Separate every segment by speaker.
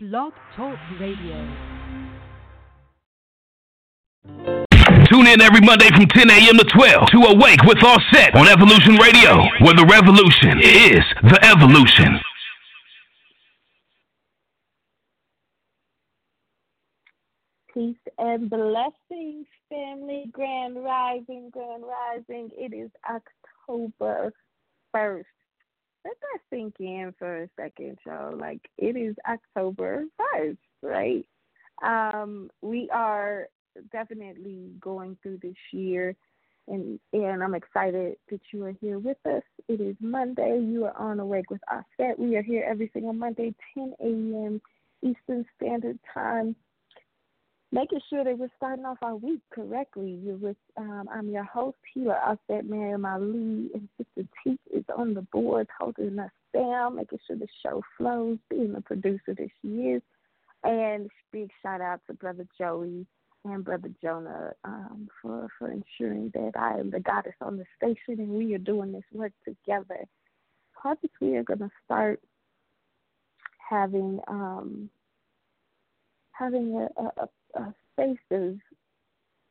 Speaker 1: Blog Talk Radio.
Speaker 2: Tune in every Monday from 10 a.m. to 12 to Awake with Auset on Evolution Radio, where the revolution is the evolution.
Speaker 3: Peace and blessings, family. Grand Rising, Grand Rising. It is October 1st. Let that sink in for a second, y'all. Like, it is October 1st, right? Um, we are definitely going through this year, and and I'm excited that you are here with us. It is Monday. You are on Awake with Auset. We are here every single Monday, 10 a.m. Eastern Standard Time making sure that we're starting off our week correctly. You're with um, I'm your host, Healer Auset Miriam Ali, and Sister T is on the board holding us down, making sure the show flows, being the producer that she is. And big shout out to Brother Joey and Brother Jonah um, for for ensuring that I am the goddess on the station and we are doing this work together. Harvest, we are going to start having um, having a, a, uh, spaces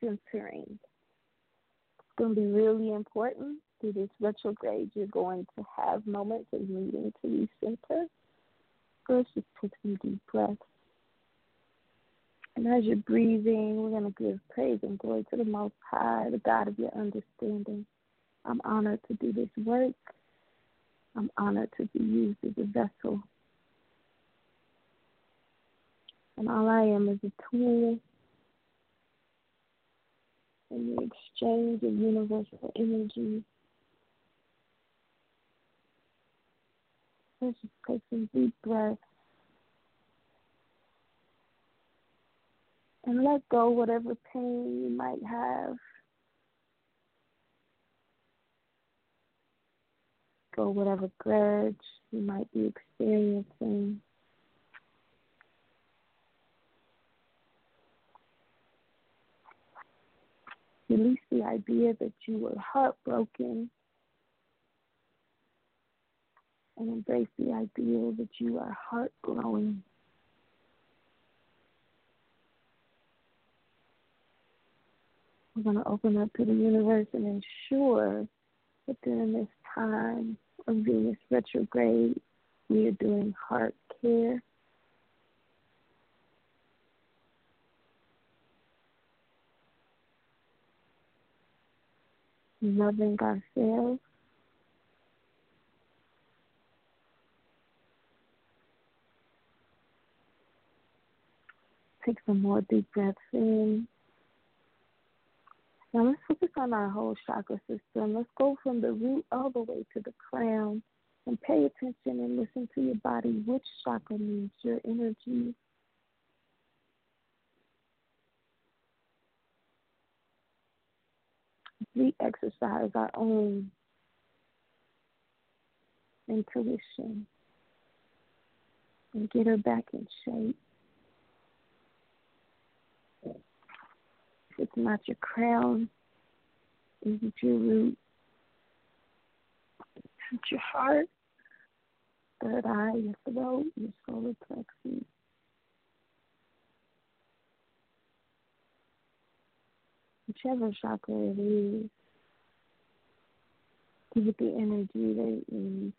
Speaker 3: centering. It's going to be really important through this retrograde. You're going to have moments of needing to recenter. First, just take some deep breaths. And as you're breathing, we're going to give praise and glory to the Most High, the God of your understanding. I'm honored to do this work. I'm honored to be used as a vessel and all I am is a tool in the exchange of universal energy. Let's just take some deep breaths and let go whatever pain you might have. Go whatever grudge you might be experiencing. Release the idea that you were heartbroken and embrace the idea that you are heart growing. We're going to open up to the universe and ensure that during this time of Venus retrograde, we are doing heart care loving ourselves. Take some more deep breaths in. Now let's focus on our whole chakra system. Let's go from the root all the way to the crown and pay attention and listen to your body. Which chakra needs your energy? We exercise our own intuition and get her back in shape. It's not your crown, is it your root? It's your heart, third eye, your throat, your solar plexus. Whichever chakra it is, give it the energy that it needs.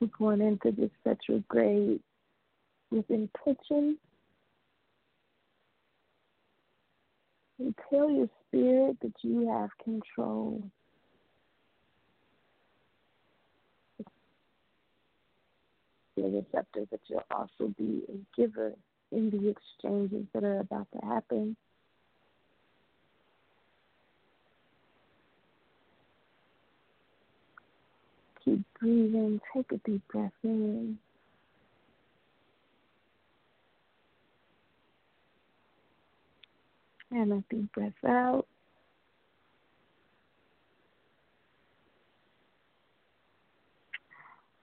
Speaker 3: We're going into this retrograde with intention. And tell your spirit that you have control. Be a receptor, but you'll also be a giver in the exchanges that are about to happen. Keep breathing. Take a deep breath in. And a deep breath out.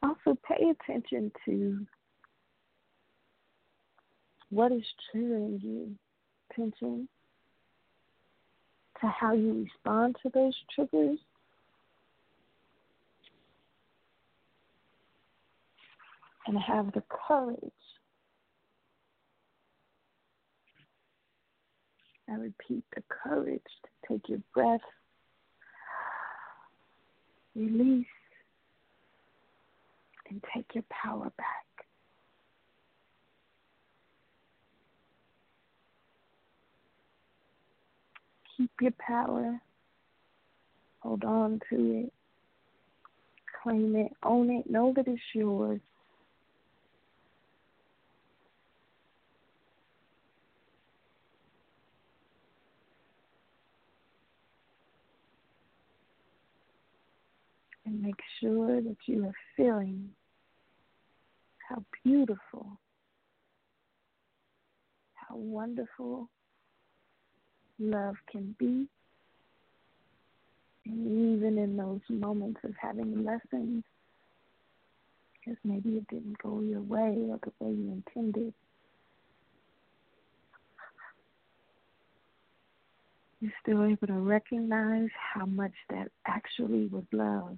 Speaker 3: Also pay attention to what is triggering you. Attention to how you respond to those triggers.
Speaker 4: and have the courage. I repeat the courage to take your breath, release, and take your power back. Keep your power. Hold on to it. Claim it. Own it. Know that it's yours. And make sure that you are feeling how beautiful, how wonderful love can be. And even in those moments of having lessons, because maybe it didn't go your way or the way you intended, you're still able to recognize how much that actually was love.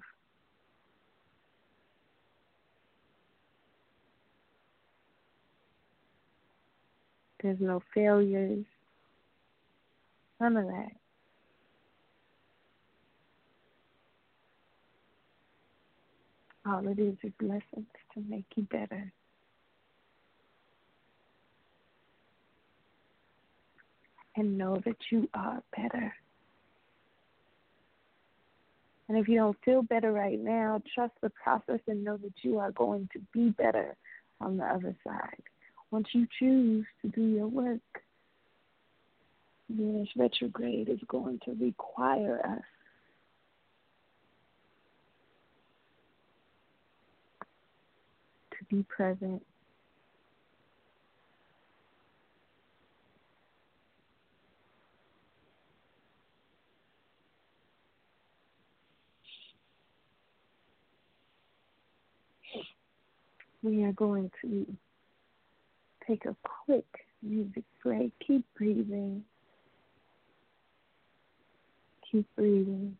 Speaker 4: There's no failures. None of that. All it is is lessons to make you better. And know that you are better. And if you don't feel better right now, trust the process and know that you are going to be better on the other side once you choose to do your work. Venus retrograde is going to require us to be present. We are going to take a quick music break. Keep breathing. Keep breathing.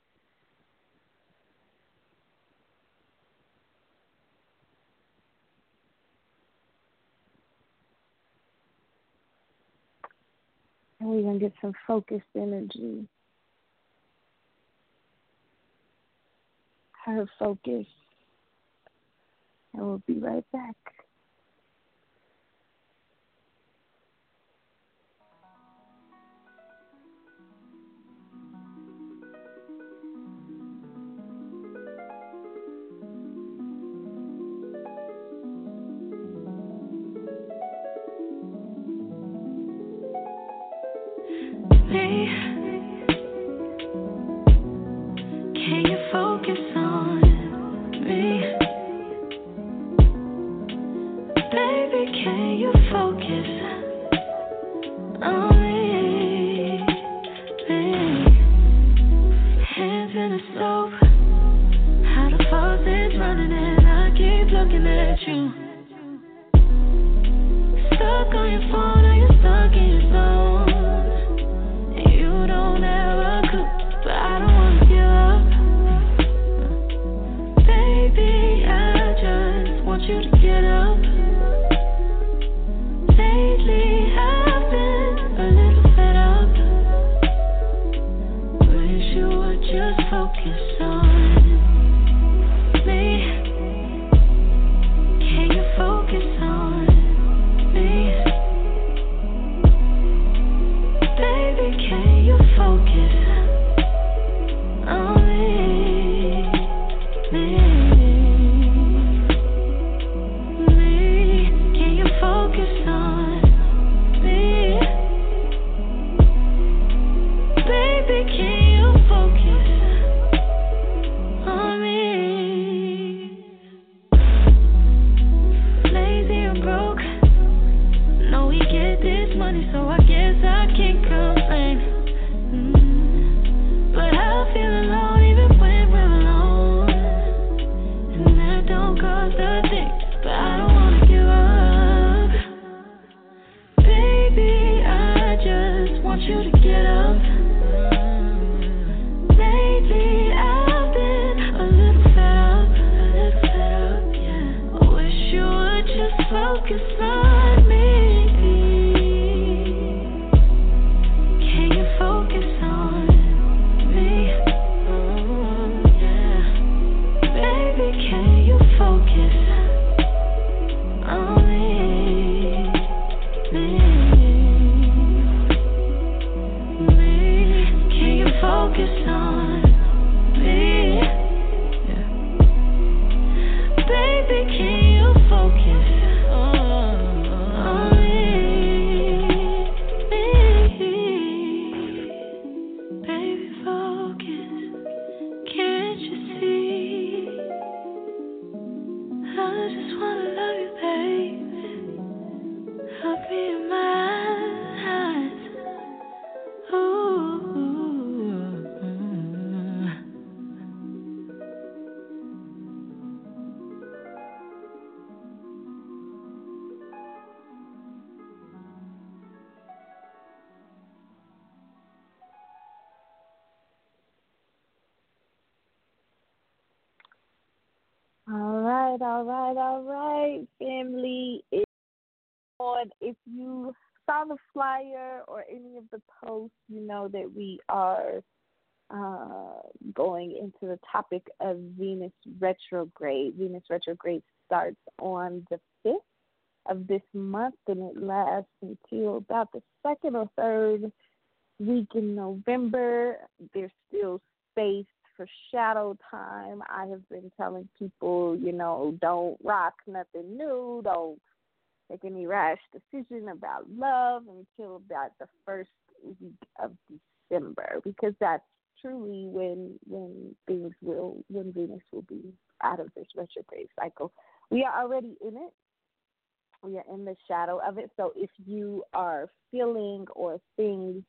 Speaker 4: And we're going to get some focused energy. Her focus. And we'll be right back. you to get up. baby, can you focus?
Speaker 3: That we are uh, going into the topic of Venus retrograde. Venus retrograde starts on the 5th of this month and it lasts until about the second or third week in November. There's still space for shadow time. I have been telling people, you know, don't rock nothing new, don't make any rash decision about love until about the first week of December because that's truly when when things will when Venus will be out of this retrograde cycle. We are already in it. We are in the shadow of it. So if you are feeling or things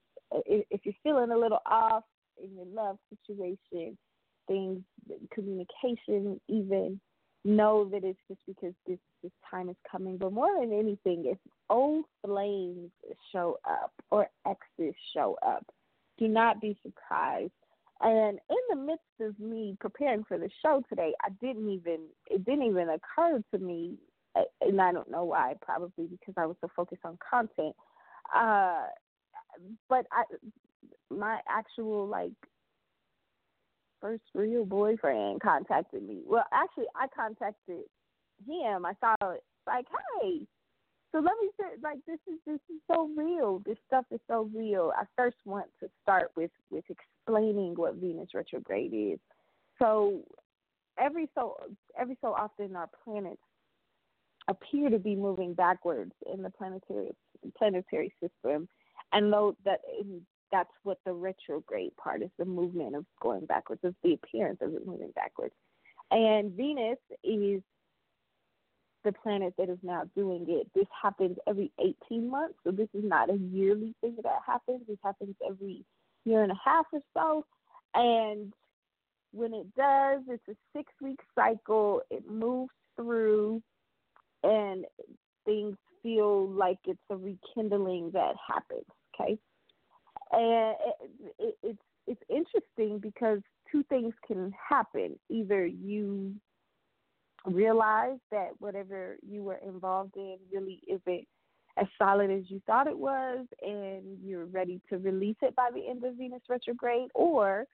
Speaker 3: if you're feeling a little off in your love situation, things communication even know that it's just because this this time is coming. But more than anything, if old flames show up or exes show up, do not be surprised. And in the midst of me preparing for the show today, I didn't even it didn't even occur to me, and I don't know why. Probably because I was so focused on content. Uh, but I, my actual like first real boyfriend contacted me. Well, actually, I contacted him. I saw it like, hey, so let me say, like, this is this is so real. This stuff is so real. I first want to start with with explaining what Venus retrograde is. So every so every so often our planets appear to be moving backwards in the planetary planetary system, and though that that's what the retrograde part is the movement of going backwards, is the appearance of it moving backwards. And Venus is the planet that is now doing it. This happens every 18 months, so this is not a yearly thing that happens. This happens every year and a half or so. And when it does, it's a six week cycle. It moves through, and things feel like it's a rekindling that happens. Okay, and it, it, it's it's interesting because two things can happen. Either you realize that whatever you were involved in really isn't as solid as you thought it was, and you're ready to release it by the end of Venus retrograde, or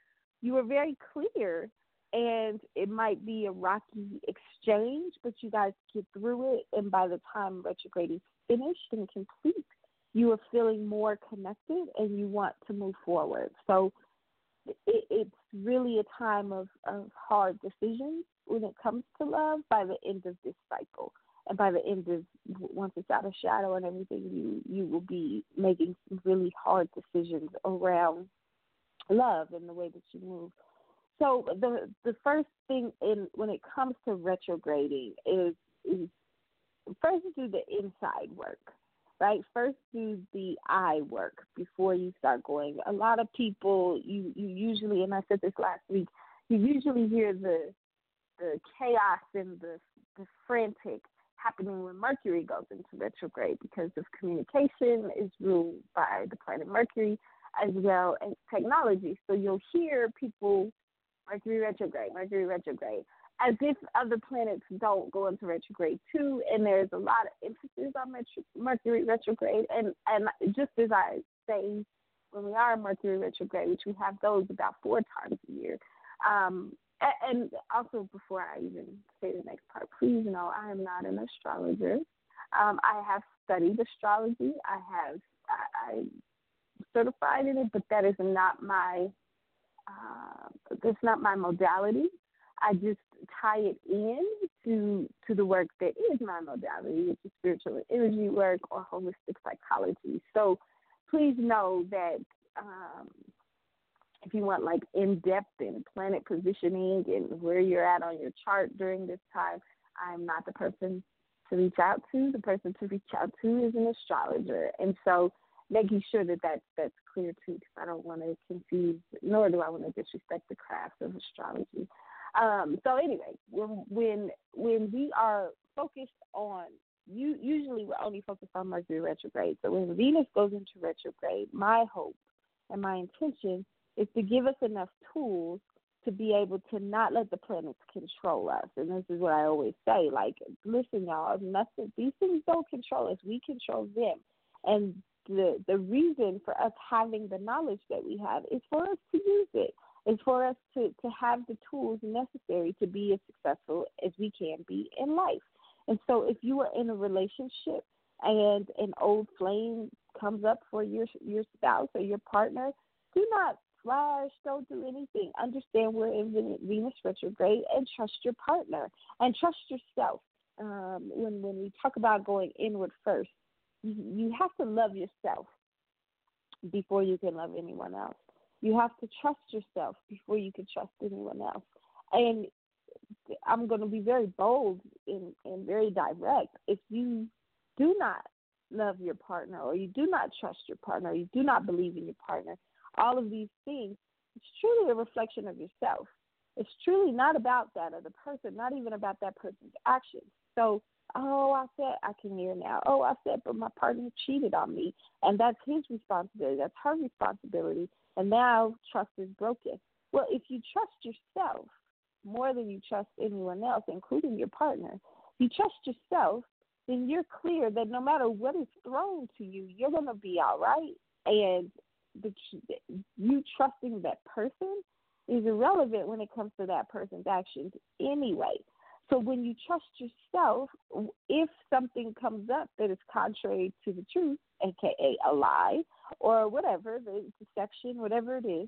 Speaker 3: you were very clear and it might be a rocky exchange, but you guys get through it, and by the time retrograde is finished and complete, you are feeling more connected and you want to move forward. So it, it's really a time of, of hard decisions when it comes to love by the end of this cycle. And by the end of once it's out of shadow and everything, you you will be making some really hard decisions around love and the way that you move. So the the first thing in when it comes to retrograding is is first do the inside work right? First do the eye work before you start going. A lot of people, you, you usually, and I said this last week, you usually hear the the chaos and the the frantic happening when Mercury goes into retrograde because of communication is ruled by the planet Mercury as well as technology. So you'll hear people Mercury retrograde, Mercury retrograde. As if other planets don't go into retrograde too, and there's a lot of emphasis on Mercury retrograde, and and just as I say, when we are Mercury retrograde, which we have those about four times a year, um, and also before I even say the next part, please know I am not an astrologer. Um, I have studied astrology. I have I, I certified in it, but that is not my uh, that's not my modality. I just tie it in to to the work that is my modality, which is spiritual and energy work or holistic psychology. So please know that um, if you want like in depth in planet positioning and where you're at on your chart during this time, I'm not the person to reach out to. The person to reach out to is an astrologer, and so making sure that that's that's clear too, because I don't want to confuse, nor do I want to disrespect the craft of astrology. Um, so anyway, when when when we are focused on you, usually we're only focused on Mercury retrograde. So when Venus goes into retrograde, my hope and my intention is to give us enough tools to be able to not let the planets control us. And this is what I always say, like, listen, y'all, nothing these things don't control us. We control them. And the the reason for us having the knowledge that we have is for us to use it. It's for us to, to have the tools necessary to be as successful as we can be in life. And so if you are in a relationship and an old flame comes up for your your spouse or your partner, do not flash, don't do anything. Understand we're in Venus retrograde and trust your partner and trust yourself. Um, when when we talk about going inward first, you, you have to love yourself before you can love anyone else. You have to trust yourself before you can trust anyone else. And I'm going to be very bold and, and very direct. If you do not love your partner, or you do not trust your partner, or you do not believe in your partner, all of these things, it's truly a reflection of yourself. It's truly not about that other person, not even about that person's actions. So, oh, I said I can hear now. Oh, I said, but my partner cheated on me, and that's his responsibility. That's her responsibility and now trust is broken. Well, if you trust yourself more than you trust anyone else, including your partner, you trust yourself, then you're clear that no matter what is thrown to you, you're going to be all right. And the, you trusting that person is irrelevant when it comes to that person's actions anyway. So when you trust yourself, if something comes up that is contrary to the truth, aka a lie or whatever, the deception, whatever it is,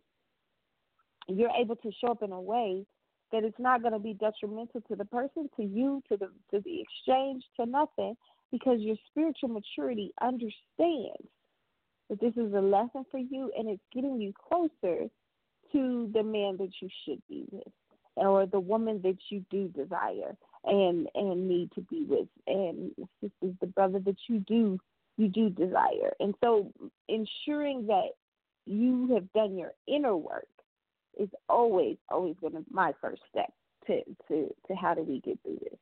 Speaker 3: you're able to show up in a way that it's not going to be detrimental to the person, to you, to the to the exchange, to nothing, because your spiritual maturity understands that this is a lesson for you and it's getting you closer to the man that you should be with or the woman that you do desire and and need to be with. And this is the brother that you do you do desire. And so ensuring that you have done your inner work is always always going to my first step to to to how do we get through this.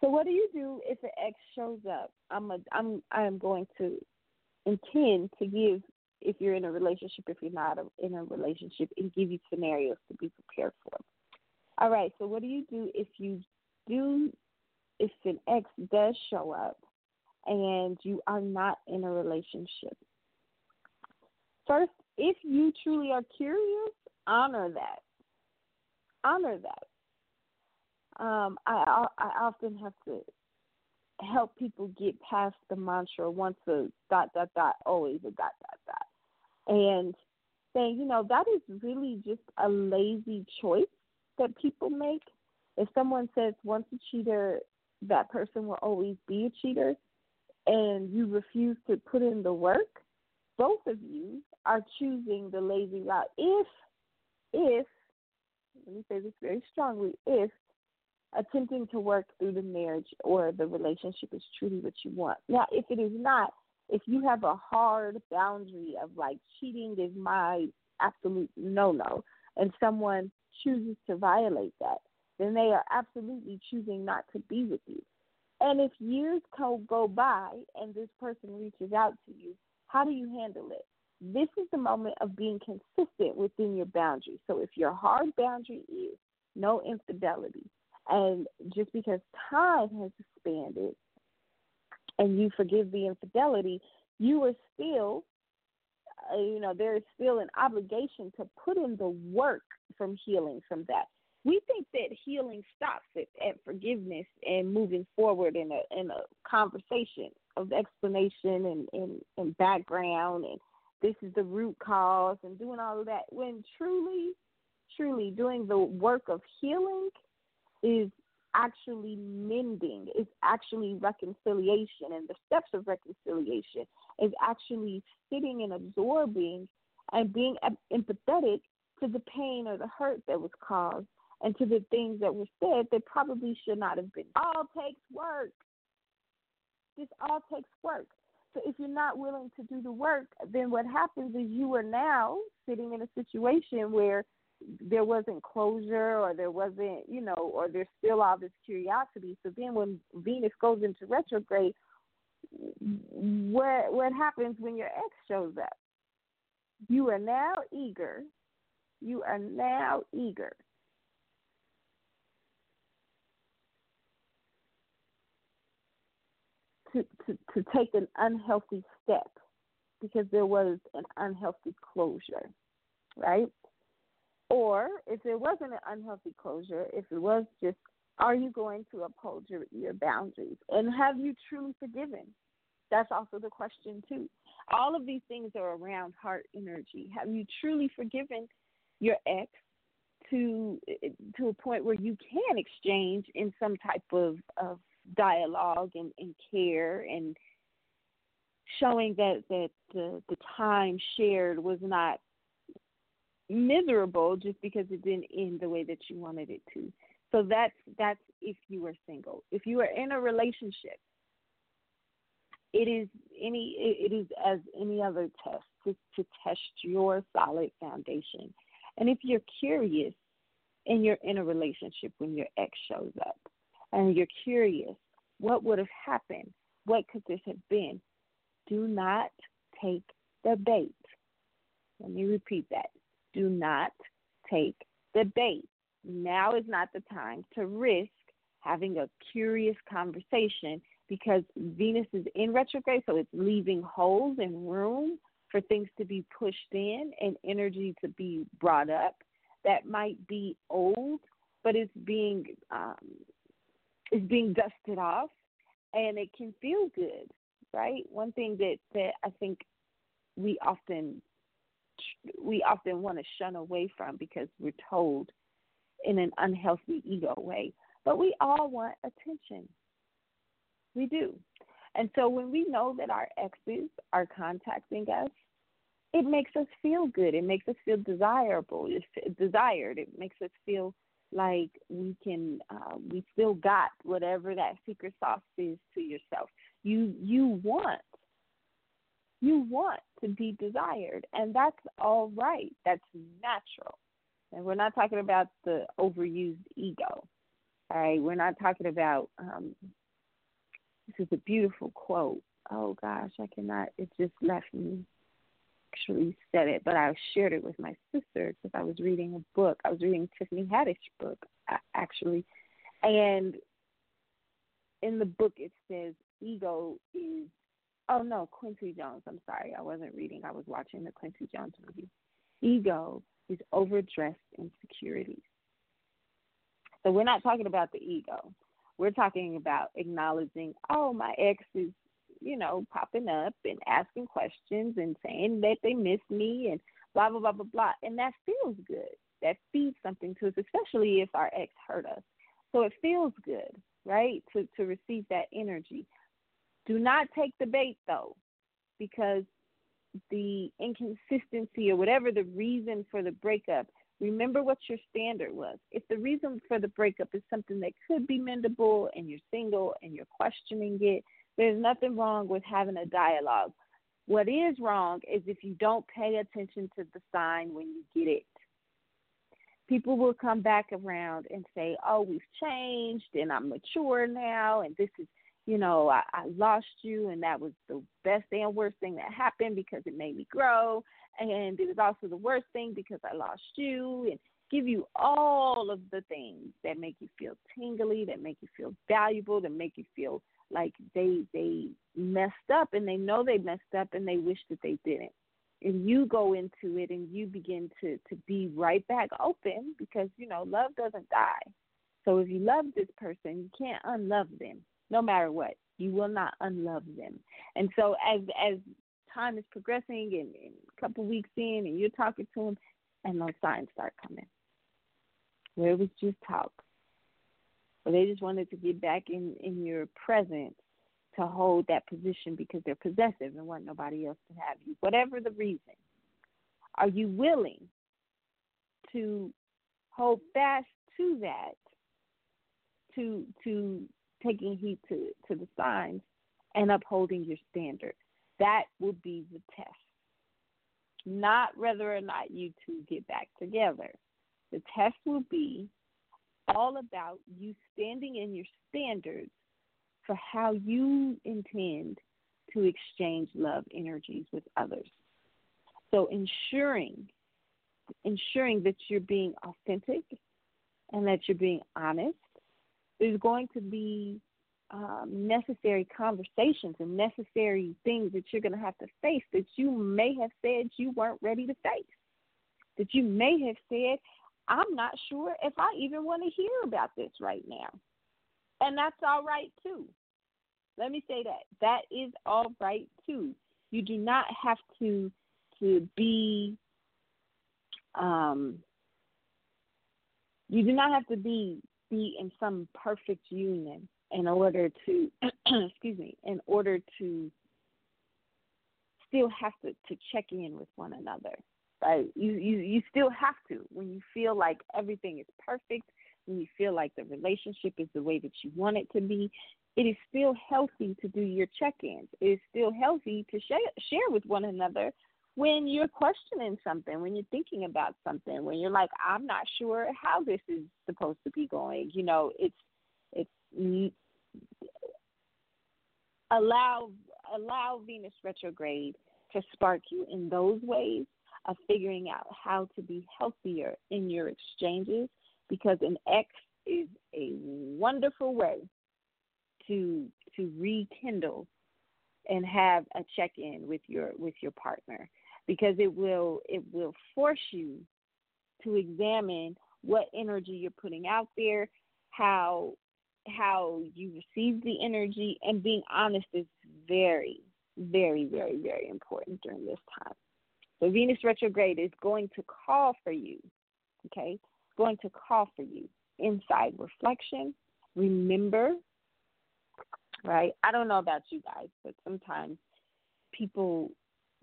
Speaker 3: So what do you do if an ex shows up? I'm a i'm i'm going to intend to give if you're in a relationship if you're not in a relationship and give you scenarios to be prepared for. All right, so what do you do if you do, if an ex does show up and you are not in a relationship? First, if you truly are curious, honor that. Honor that. Um, I I often have to help people get past the mantra once a dot dot dot always a dot dot dot, and saying you know that is really just a lazy choice that people make. If someone says once a cheater, that person will always be a cheater, and you refuse to put in the work, both of you are choosing the lazy route. If, if, let me say this very strongly, if attempting to work through the marriage or the relationship is truly what you want. Now, if it is not, if you have a hard boundary of like cheating is my absolute no no, and someone chooses to violate that, then they are absolutely choosing not to be with you. And if years go, go by and this person reaches out to you, how do you handle it? This is the moment of being consistent within your boundaries. So if your hard boundary is no infidelity, And just because time has expanded and you forgive the infidelity, you are still, uh, you know, there is still an obligation to put in the work from healing from that. We think that healing stops at, at forgiveness and moving forward in a in a conversation of explanation and, and, and background and this is the root cause and doing all of that when truly truly doing the work of healing is actually mending, is actually reconciliation, and the steps of reconciliation is actually sitting and absorbing and being empathetic to the pain or the hurt that was caused and to the things that were said that probably should not have been. All takes work. This all takes work. So if you're not willing to do the work, then what happens is you are now sitting in a situation where there wasn't closure or there wasn't, you know, or there's still all this curiosity. So then when Venus goes into retrograde, what what happens when your ex shows up? You are now eager. You are now eager to, to, take an unhealthy step because there was an unhealthy closure, right? Or if there wasn't an unhealthy closure, if it was just, are you going to uphold your, your boundaries? And have you truly forgiven? That's also the question, too. All of these things are around heart energy. Have you truly forgiven your ex to to a point where you can exchange in some type of, of dialogue and, and care and showing that that the, the time shared was not miserable just because it didn't end the way that you wanted it to. So that's that's if you are single. If you are in a relationship, it is any it is as any other test to, to test your solid foundation. And if you're curious and you're in a relationship when your ex shows up, and you're curious, what would have happened? What could this have been? Do not take the bait. Let me repeat that. Do not take the bait. Now is not the time to risk having a curious conversation because Venus is in retrograde, so it's leaving holes and room for things to be pushed in and energy to be brought up that might be old, but it's being um, is being dusted off and it can feel good, right? One thing that, that I think we often we often want to shun away from because we're told in an unhealthy ego way. But we all want attention. We do. And so when we know that our exes are contacting us, it makes us feel good. It makes us feel desirable. It's desired. It makes us feel like we can uh, we still got whatever that secret sauce is to yourself. You you want you want to be desired and that's all right. That's natural. And we're not talking about the overused ego all right? We're not talking about um this is a beautiful quote. Oh gosh i cannot. It just left me actually said it, but I shared it with my sister because I was reading a book. I was reading Tiffany Haddish book actually, and in the book it says ego is. Oh no, Quincy Jones. I'm sorry, I wasn't reading. I was watching the Quincy Jones movie. Ego is overdressed insecurities. So we're not talking about the ego. We're talking about acknowledging, oh, my ex is you know, popping up and asking questions and saying that they miss me and blah blah blah blah blah. And that feels good. That feeds something to us, especially if our ex hurt us. So it feels good, right? To to receive that energy. Do not take the bait though, because the inconsistency or whatever the reason for the breakup, remember what your standard was. If the reason for the breakup is something that could be mendable and you're single and you're questioning it, there's nothing wrong with having a dialogue. What is wrong is if you don't pay attention to the sign when you get it. People will come back around and say, Oh, we've changed and I'm mature now and this is you know, I, I lost you and that was the best and worst thing that happened because it made me grow and it was also the worst thing because I lost you and give you all of the things that make you feel tingly, that make you feel valuable, that make you feel like they they messed up and they know they messed up and they wish that they didn't. And you go into it and you begin to to be right back open because you know love doesn't die. So if you love this person, you can't unlove them, no matter what. You will not unlove them. And so as as time is progressing and, and a couple weeks in and you're talking to them and those signs start coming. Where was just talk. They just wanted to get back in, in your presence to hold that position because they're possessive and want nobody else to have you. Whatever the reason. Are you willing to hold fast to that, to to taking heed to, to the signs and upholding your standard? That will be the test. Not whether or not you two get back together. The test will be all about you standing in your standards for how you intend to exchange love energies with others. So ensuring ensuring that you're being authentic and that you're being honest. There's going to be um, necessary conversations and necessary things that you're going to have to face that you may have said you weren't ready to face. That you may have said, I'm not sure if I even want to hear about this right now. And that's all right too. Let me say that. That is all right too. You do not have to to be um you do not have to be be in some perfect union in order to excuse me in order to still have to to check in with one another right you you you still have to. When you feel like everything is perfect when you feel like the relationship is the way that you want it to be it is still healthy to do your check-ins. It is still healthy to share share with one another when you're questioning something, when you're thinking about something, when you're like, I'm not sure how this is supposed to be going, you know, it's it's allow allow Venus retrograde to spark you in those ways of figuring out how to be healthier in your exchanges because an X is a wonderful way to to rekindle and have a check in with your with your partner because it will it will force you to examine what energy you're putting out there, how how you receive the energy and being honest is very, very, very, very important during this time. So Venus retrograde is going to call for you, okay? Going to call for you inside reflection. Remember, right? I don't know about you guys, but sometimes people,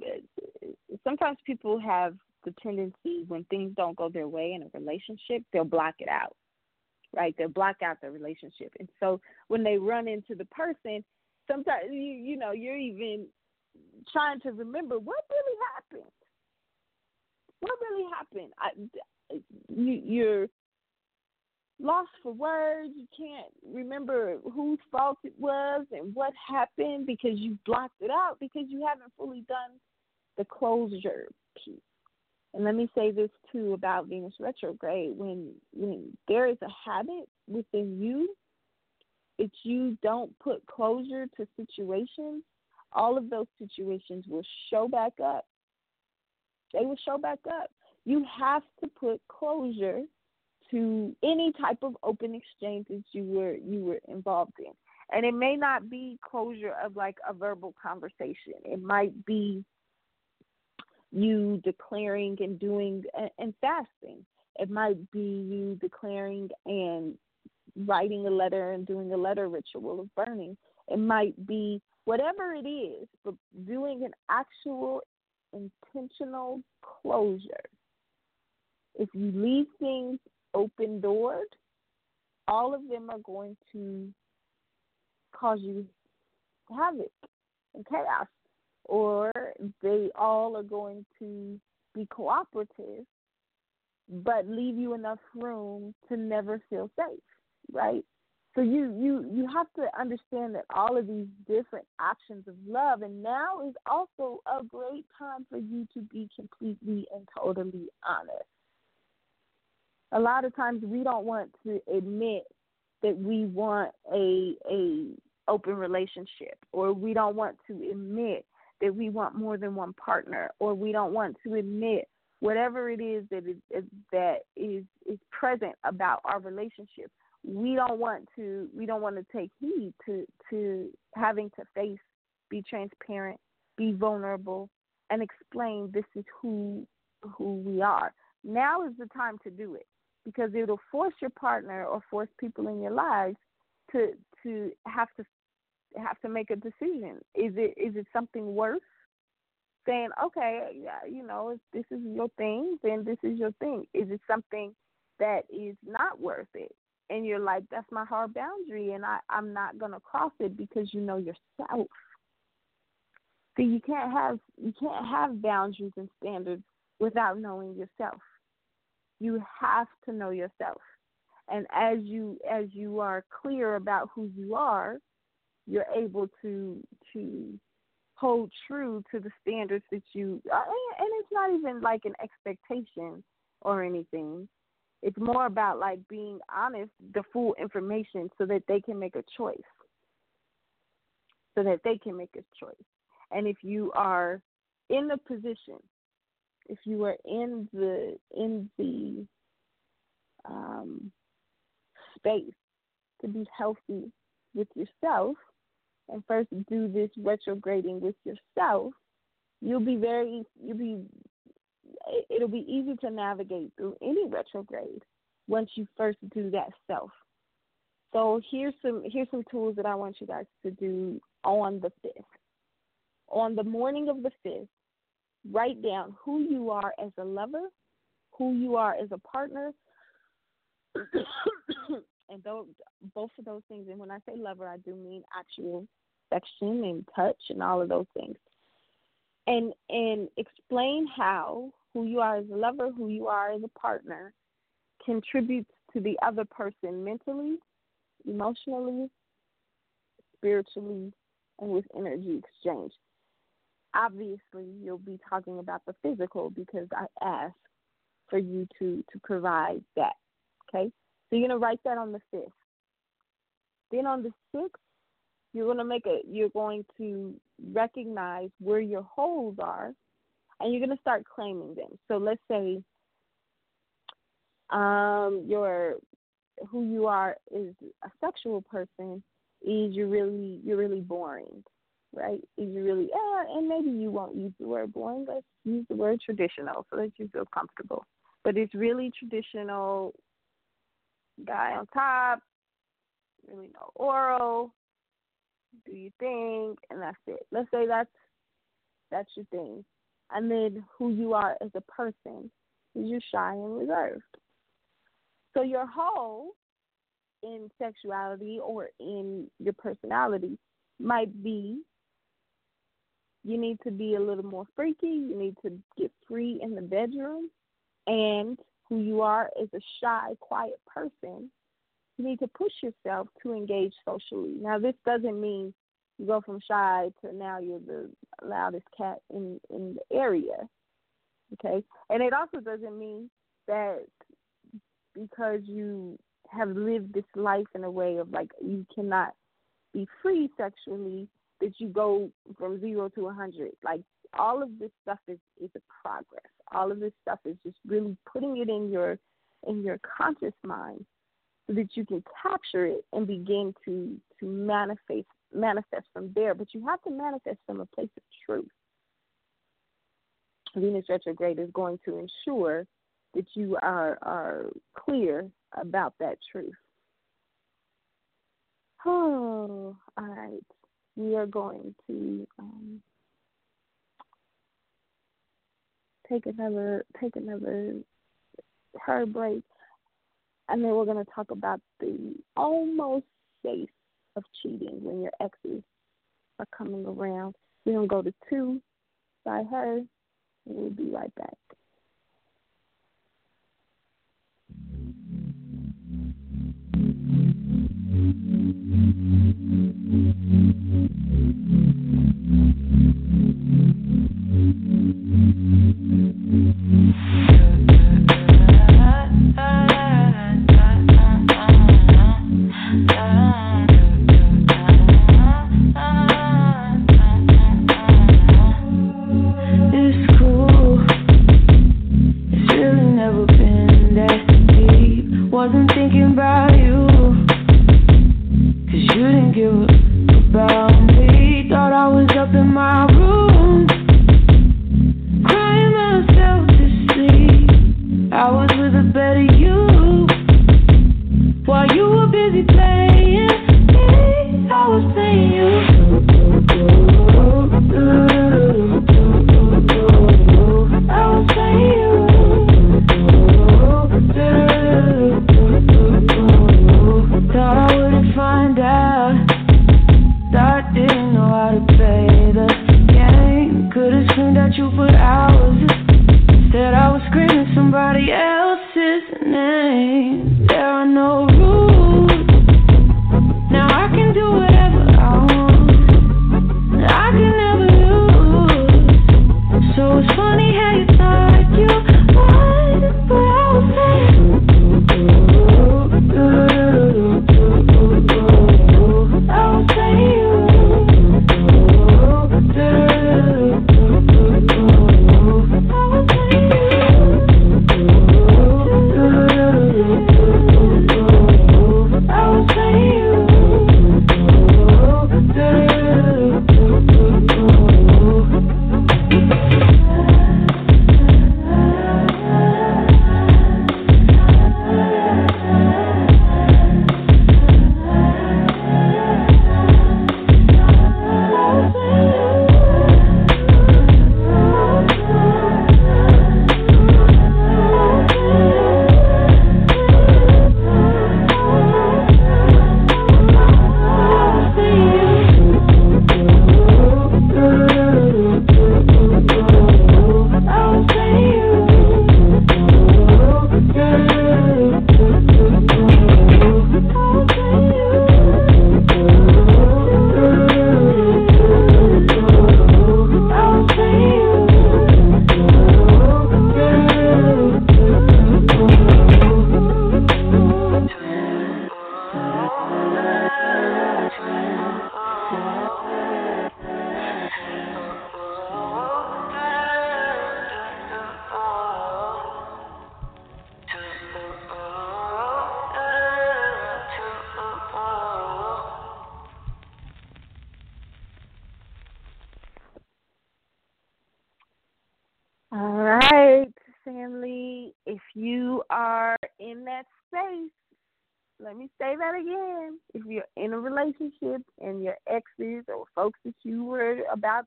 Speaker 3: uh, sometimes people have the tendency when things don't go their way in a relationship, they'll block it out right? They'll block out the relationship. And so when they run into the person, sometimes you you know, you're even trying to remember what really happened. What really happened? I, you, you're lost for words. You can't remember whose fault it was and what happened because you blocked it out because you haven't fully done the closure piece. And let me say this too about Venus retrograde. When when there is a habit within you, if you don't put closure to situations, all of those situations will show back up. They will show back up. You have to put closure to any type of open exchanges you were you were involved in. And it may not be closure of like a verbal conversation. It might be you declaring and doing and fasting. It might be you declaring and writing a letter and doing a letter ritual of burning. It might be whatever it is, but doing an actual intentional closure. If you leave things open doored, all of them are going to cause you havoc and chaos or they all are going to be cooperative but leave you enough room to never feel safe right so you you you have to understand that all of these different options of love and now is also a great time for you to be completely and totally honest. A lot of times we don't want to admit that we want a a open relationship or we don't want to admit that we want more than one partner or we don't want to admit whatever it is that is that is is present about our relationship we don't want to we don't want to take heed to to having to face be transparent be vulnerable and explain this is who who we are now is the time to do it because it'll force your partner or force people in your lives to to have to have to make a decision. Is it is it something worth saying, okay, yeah, you know, if this is your thing, then this is your thing. Is it something that is not worth it? And you're like, that's my hard boundary, and I I'm not gonna cross it because you know yourself. so you can't have you can't have boundaries and standards without knowing yourself. You have to know yourself. And as you as you are clear about who you are you're able to to hold true to the standards that you and it's not even like an expectation or anything it's more about like being honest the full information so that they can make a choice. So that they can make a choice. And if you are in the position if you are in the in the um, space to be healthy with yourself and first do this retrograding with yourself, you'll be very you'll be it'll be easy to navigate through any retrograde once you first do that self. So here's some here's some tools that I want you guys to do on the fifth. On the morning of the fifth, write down who you are as a lover, who you are as a partner, and those, both of those things. And when I say lover, I do mean actual affection and touch and all of those things. And and explain how who you are as a lover, who you are as a partner, contributes to the other person mentally, emotionally, spiritually, and with energy exchange obviously you'll be talking about the physical because I asked for you to to provide that. Okay, so you're gonna write that on the fifth. Then on the sixth, you're gonna make a you're going to recognize where your holes are, and you're gonna start claiming them. So let's say um your who you are is a sexual person is you're really you're really boring right? Is you really, uh, and maybe you won't use the word boring. Let's use the word traditional so that you feel comfortable. But it's really traditional. Guy on top, really no oral. Do you think, and that's it. Let's say that's that's your thing, and then who you are as a person is you're shy and reserved. So your whole in sexuality or in your personality might be you need to be a little more freaky. You need to get free in the bedroom. And who you are as a shy, quiet person, you need to push yourself to engage socially. Now, this doesn't mean you go from shy to now you're the loudest cat in, in the area. Okay? And it also doesn't mean that because you have lived this life in a way of like you cannot be free sexually that you go from zero to a hundred. Like all of this stuff is is a progress. All of this stuff is just really putting it in your in your conscious mind so that you can capture it and begin to to manifest manifest from there. But you have to manifest from a place of truth. Venus retrograde is going to ensure that you are are clear about that truth. Oh, all right we are going to um, take another take another her break, and then we're going to talk about the almost safe of cheating when your exes are coming around. We're going to go to two by her, we'll be right back.
Speaker 4: give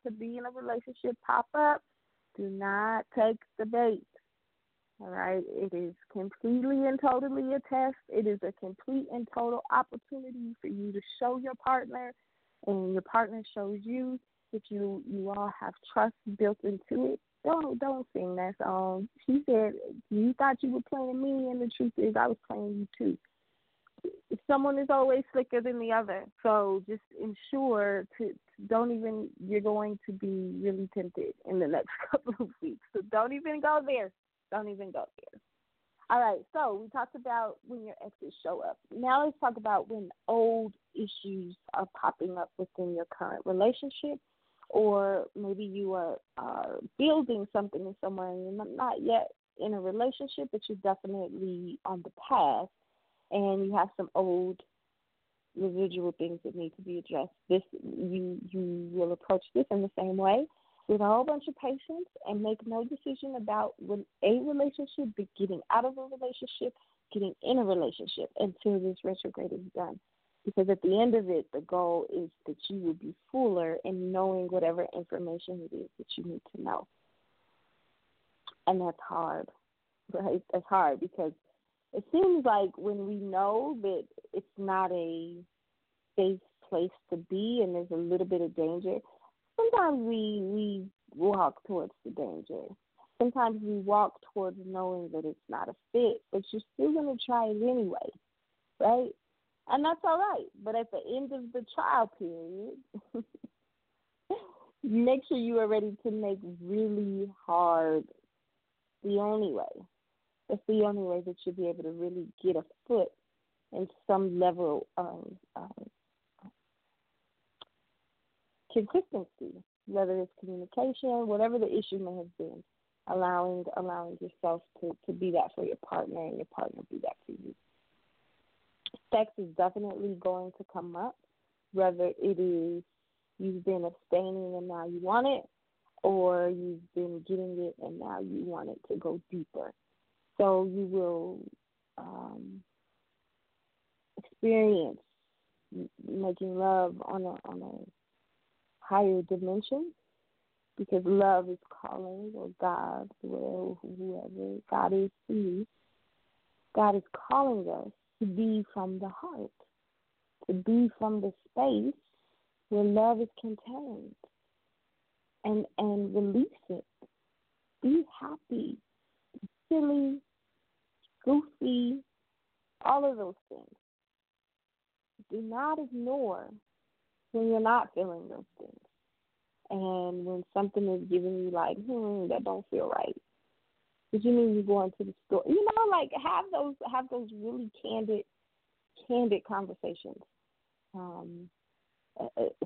Speaker 4: to
Speaker 3: be in a relationship pop up, do not take the bait. All right, it is completely and totally a test. It is a complete and total opportunity for you to show your partner, and your partner shows you. If you you all have trust built into it, don't don't sing that song. She said you thought you were playing me, and the truth is I was playing you too someone is always slicker than the other. So just ensure to don't even you're going to be really tempted in the next couple of weeks. So don't even go there. Don't even go there. All right, so we talked about when your exes show up. Now let's talk about when old issues are popping up within your current relationship, or maybe you are, are building something in someone and you're not yet in a relationship, but you're definitely on the path and you have some old residual things that need to be addressed. This you you will approach this in the same way with a whole bunch of patience and make no decision about a relationship, but getting out of a relationship, getting in a relationship until this retrograde is done. Because at the end of it, the goal is that you will be fuller in knowing whatever information it is that you need to know. And that's hard, right? That's hard because it seems like when we know that it's not a safe place to be and there's a little bit of danger, sometimes we we walk towards the danger. Sometimes we walk towards knowing that it's not a fit, but you're still gonna try it anyway, right? And that's all right. But at the end of the trial period, make sure you are ready to make really hard the only way that's the only way that you'll be able to really get a foot in some level of um, consistency, whether it's communication, whatever the issue may have been, allowing allowing yourself to, to be that for your partner and your partner be that for you. Sex is definitely going to come up. whether it is you've been abstaining and now you want it, or you've been getting it and now you want it to go deeper. So you will um, experience making love on a on a higher dimension because love is calling or God, or whoever God is to you. God is calling us to be from the heart, to be from the space where love is contained, and and release it. Be happy, silly, goofy, all of those things. Do not ignore when you're not feeling those things. And when something is giving you like, hmm, that don't feel right. Did you mean you going to the store? You know, like have those have those really candid, candid conversations, um,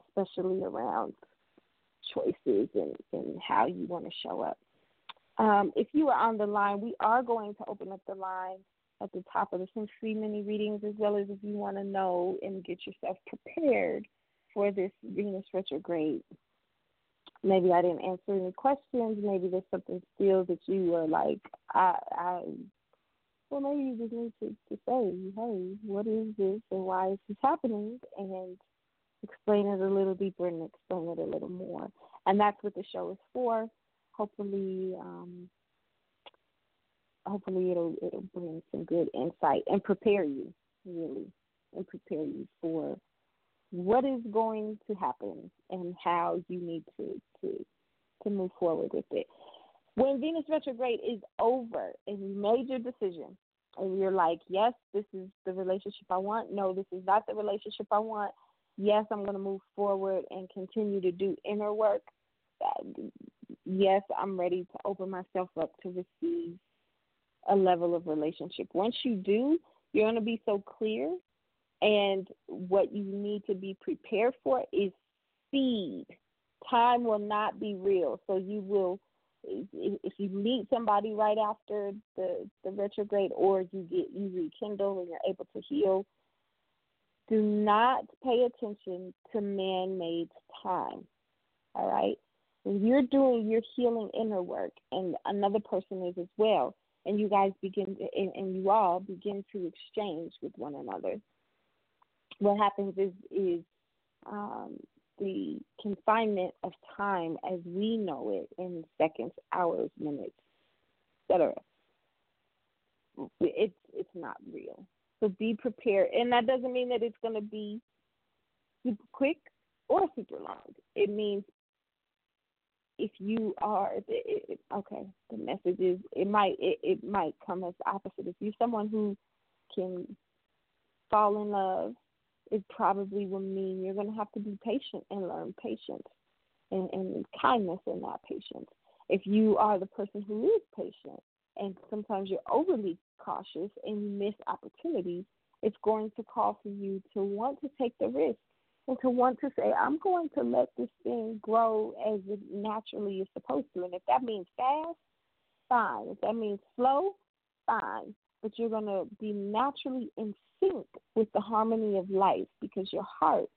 Speaker 3: especially around choices and, and how you want to show up. Um, if you are on the line, we are going to open up the line at the top of the some free mini readings, as well as if you want to know and get yourself prepared for this Venus retrograde. Maybe I didn't answer any questions. Maybe there's something still that you are like, I, I well, maybe you just need to, to say, hey, what is this and why is this happening? And explain it a little deeper and explain it a little more. And that's what the show is for. Hopefully, um, hopefully it'll it'll bring some good insight and prepare you really and prepare you for what is going to happen and how you need to to to move forward with it. When Venus retrograde is over and you made your decision and you're like, yes, this is the relationship I want. No, this is not the relationship I want. Yes, I'm going to move forward and continue to do inner work. Yes, I'm ready to open myself up to receive a level of relationship. Once you do, you're going to be so clear. And what you need to be prepared for is speed. Time will not be real. So you will, if you meet somebody right after the, the retrograde or you get, you rekindle and you're able to heal, do not pay attention to man made time. All right? You're doing your healing inner work and another person is as well, and you guys begin to, and, and you all begin to exchange with one another. What happens is is um, the confinement of time as we know it in seconds, hours, minutes, etc. It's it's not real. So be prepared, and that doesn't mean that it's going to be super quick or super long. It means if you are it, it, okay the message is it might it, it might come as opposite. If you're someone who can fall in love it probably will mean you're going to have to be patient and learn patience and, and kindness in that patience. If you are the person who is patient and sometimes you're overly cautious and you miss opportunities it's going to call for you to want to take the risk and to want to say, I'm going to let this thing grow as it naturally is supposed to. And if that means fast, fine. If that means slow, fine. But you're going to be naturally in sync with the harmony of life because your heart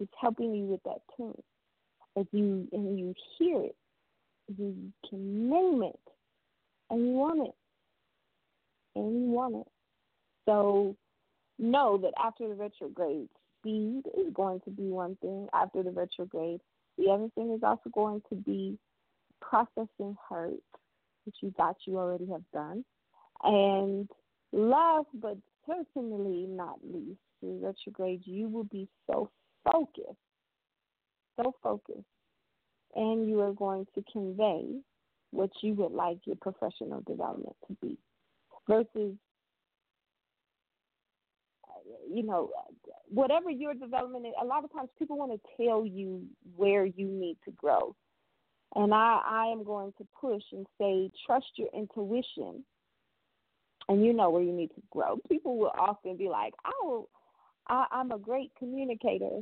Speaker 3: is helping you with that tune. If you and you hear it, you can name it, and you want it, and you want it. So know that after the retrograde, speed is going to be one thing after the retrograde. The other thing is also going to be processing hurt, which you thought you already have done, and love, but certainly not least, the retrograde, you will be so focused, so focused, and you are going to convey what you would like your professional development to be versus you know, whatever your development is, a lot of times people want to tell you where you need to grow. And I, I am going to push and say, trust your intuition, and you know where you need to grow. People will often be like, oh, I, I'm a great communicator,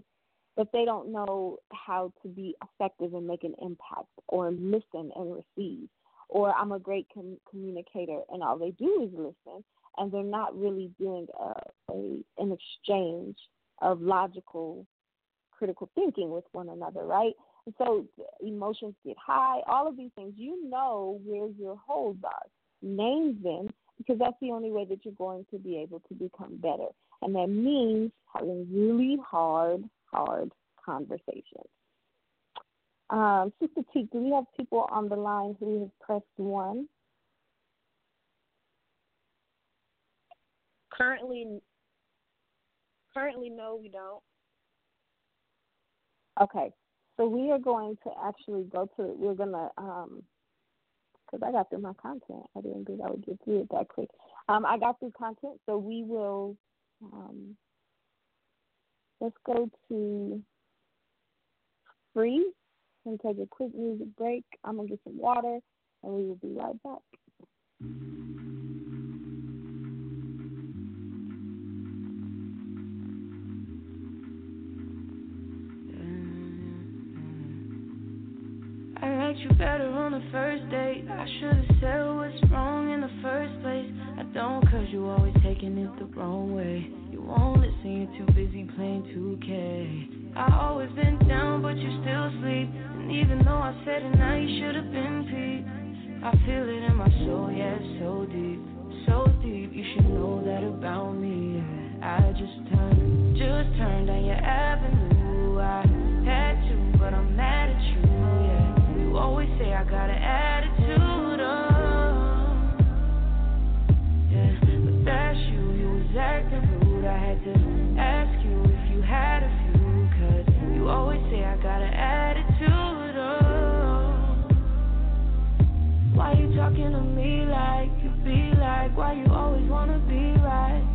Speaker 3: but they don't know how to be effective and make an impact or listen and receive. Or I'm a great com- communicator, and all they do is listen and they're not really doing a, a an exchange of logical critical thinking with one another, right? And so emotions get high, all of these things. You know where your holes are. Name them because that's the only way that you're going to be able to become better. And that means having really hard, hard conversations. Um, Sister T, do we have people on the line who have pressed one?
Speaker 5: Currently, currently, no, we don't.
Speaker 3: Okay, so we are going to actually go to. We're gonna um, because I got through my content. I didn't think I would get through it that quick. Um, I got through content, so we will. Um, let's go to free and take a quick music break. I'm gonna get some water, and we will be right back.
Speaker 4: You better on the first date. I should've said what's wrong in the first place. I don't, cause you always taking it the wrong way. You won't listen, you're too busy playing 2K. I always been down, but you still sleep. And even though I said it now, you should've been Pete. I feel it in my soul, yeah, so deep, so deep. You should know that about me. Yeah. I just turned, just turned down your avenue. I had to, but I'm mad always say I got an attitude. Oh, yeah, but that's you. You was acting rude. I had to ask you if you had a few, cause you always say I got an attitude. Oh. Why you talking to me like you be like? Why you always wanna be right?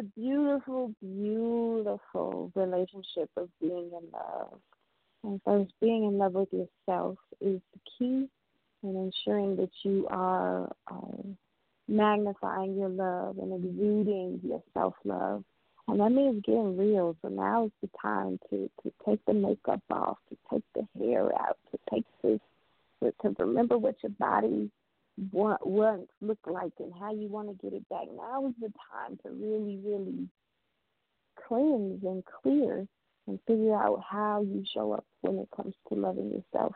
Speaker 4: The
Speaker 3: beautiful, beautiful relationship of being in love. And first, being in love with yourself is the key in ensuring that you are um, magnifying your love and exuding your self love. And that means getting real. So now is the time to, to take the makeup off, to take the hair out, to take this to, to remember what your body wa- once looked like and how you want to get it back. Now is the time to really, really cleanse and clear and figure out how you show up when it comes to loving yourself.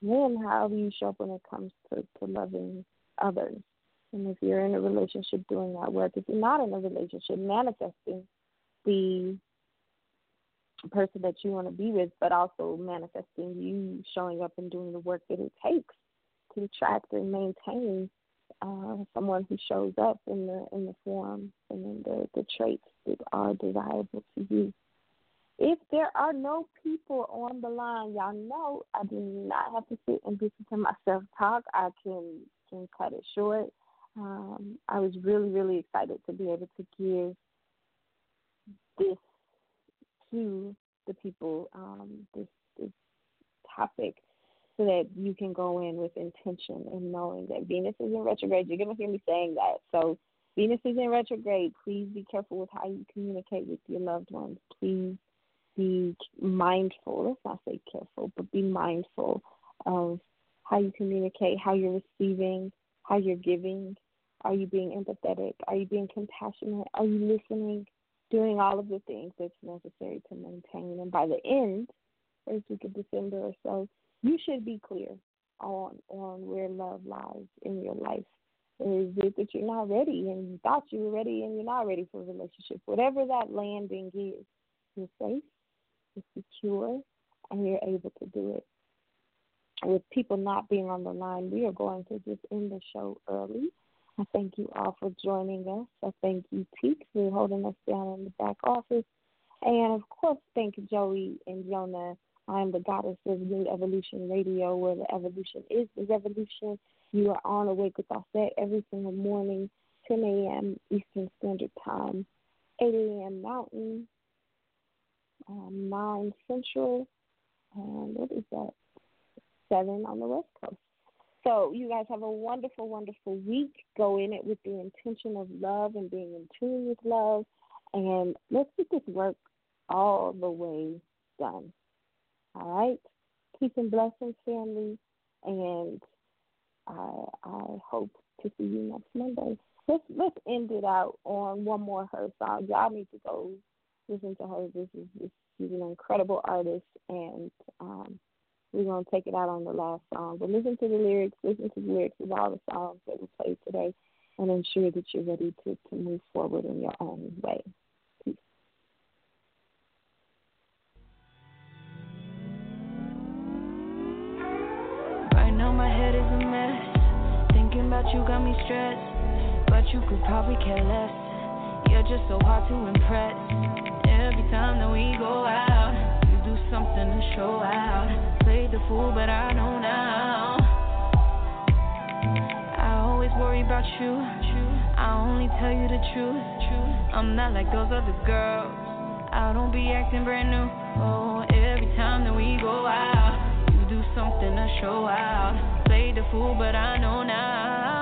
Speaker 3: Then how you show up when it comes to, to loving others? And if you're in a relationship doing that work, if you're not in a relationship, manifesting the person that you want to be with, but also manifesting you showing up and doing the work that it takes to attract and maintain uh, someone who shows up in the in the form and in the, the traits that are desirable to you. If there are no people on the line, y'all know I do not have to sit and listen to myself talk. I can can cut it short. Um, I was really, really excited to be able to give this to the people, um, this, this topic, so that you can go in with intention and knowing that Venus is in retrograde. You're going to hear me saying that. So, Venus is in retrograde. Please be careful with how you communicate with your loved ones. Please be mindful. Let's not say careful, but be mindful of how you communicate, how you're receiving, how you're giving. Are you being empathetic? Are you being compassionate? Are you listening? Doing all of the things that's necessary to maintain. And by the end, first week of December or so, you should be clear on on where love lies in your life. Is it that you're not ready and you thought you were ready and you're not ready for a relationship? Whatever that landing is, you're safe, you're secure, and you're able to do it. With people not being on the line, we are going to just end the show early. I thank you all for joining us. I thank you, Teak, for holding us down in the back office. And of course, thank Joey and Jonah. I'm the goddess of New Evolution Radio, where the evolution is the revolution. You are on Awake with Auset every single morning, 10 a.m. Eastern Standard Time, 8 a.m. Mountain, um, 9 Central, and what is that? 7 on the West Coast. So you guys have a wonderful, wonderful week. Go in it with the intention of love and being in tune with love. And let's get this work all the way done. All right? Peace and blessings, family. And I, I hope to see you next Monday. Let's let's end it out on one more her song. Y'all need to go listen to her. This is this, she's an incredible artist, and um, we're to take it out on the last song. But listen to the lyrics, listen to the lyrics of all the songs that we played today, and ensure that you're ready to, to move forward in your own way.
Speaker 4: You got me stressed. But you could probably care less. You're just so hard to impress. Every time that we go out, you do something to show out played the fool, but I know now. I always worry about you. I only tell you the truth. I'm not like those other girls. I don't be acting brand new. Oh, every time that we go out, you do something to show out. Play the fool, but I know now.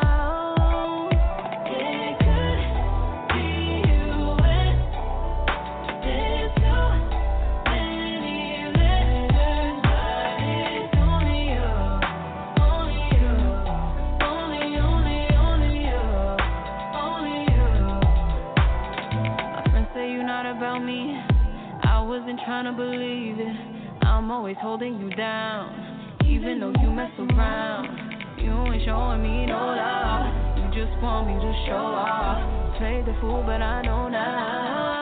Speaker 4: Trying to believe it. I'm always holding you down, even though you mess around. You ain't showing me no love. You just want me to show off. Play the fool, but I know now.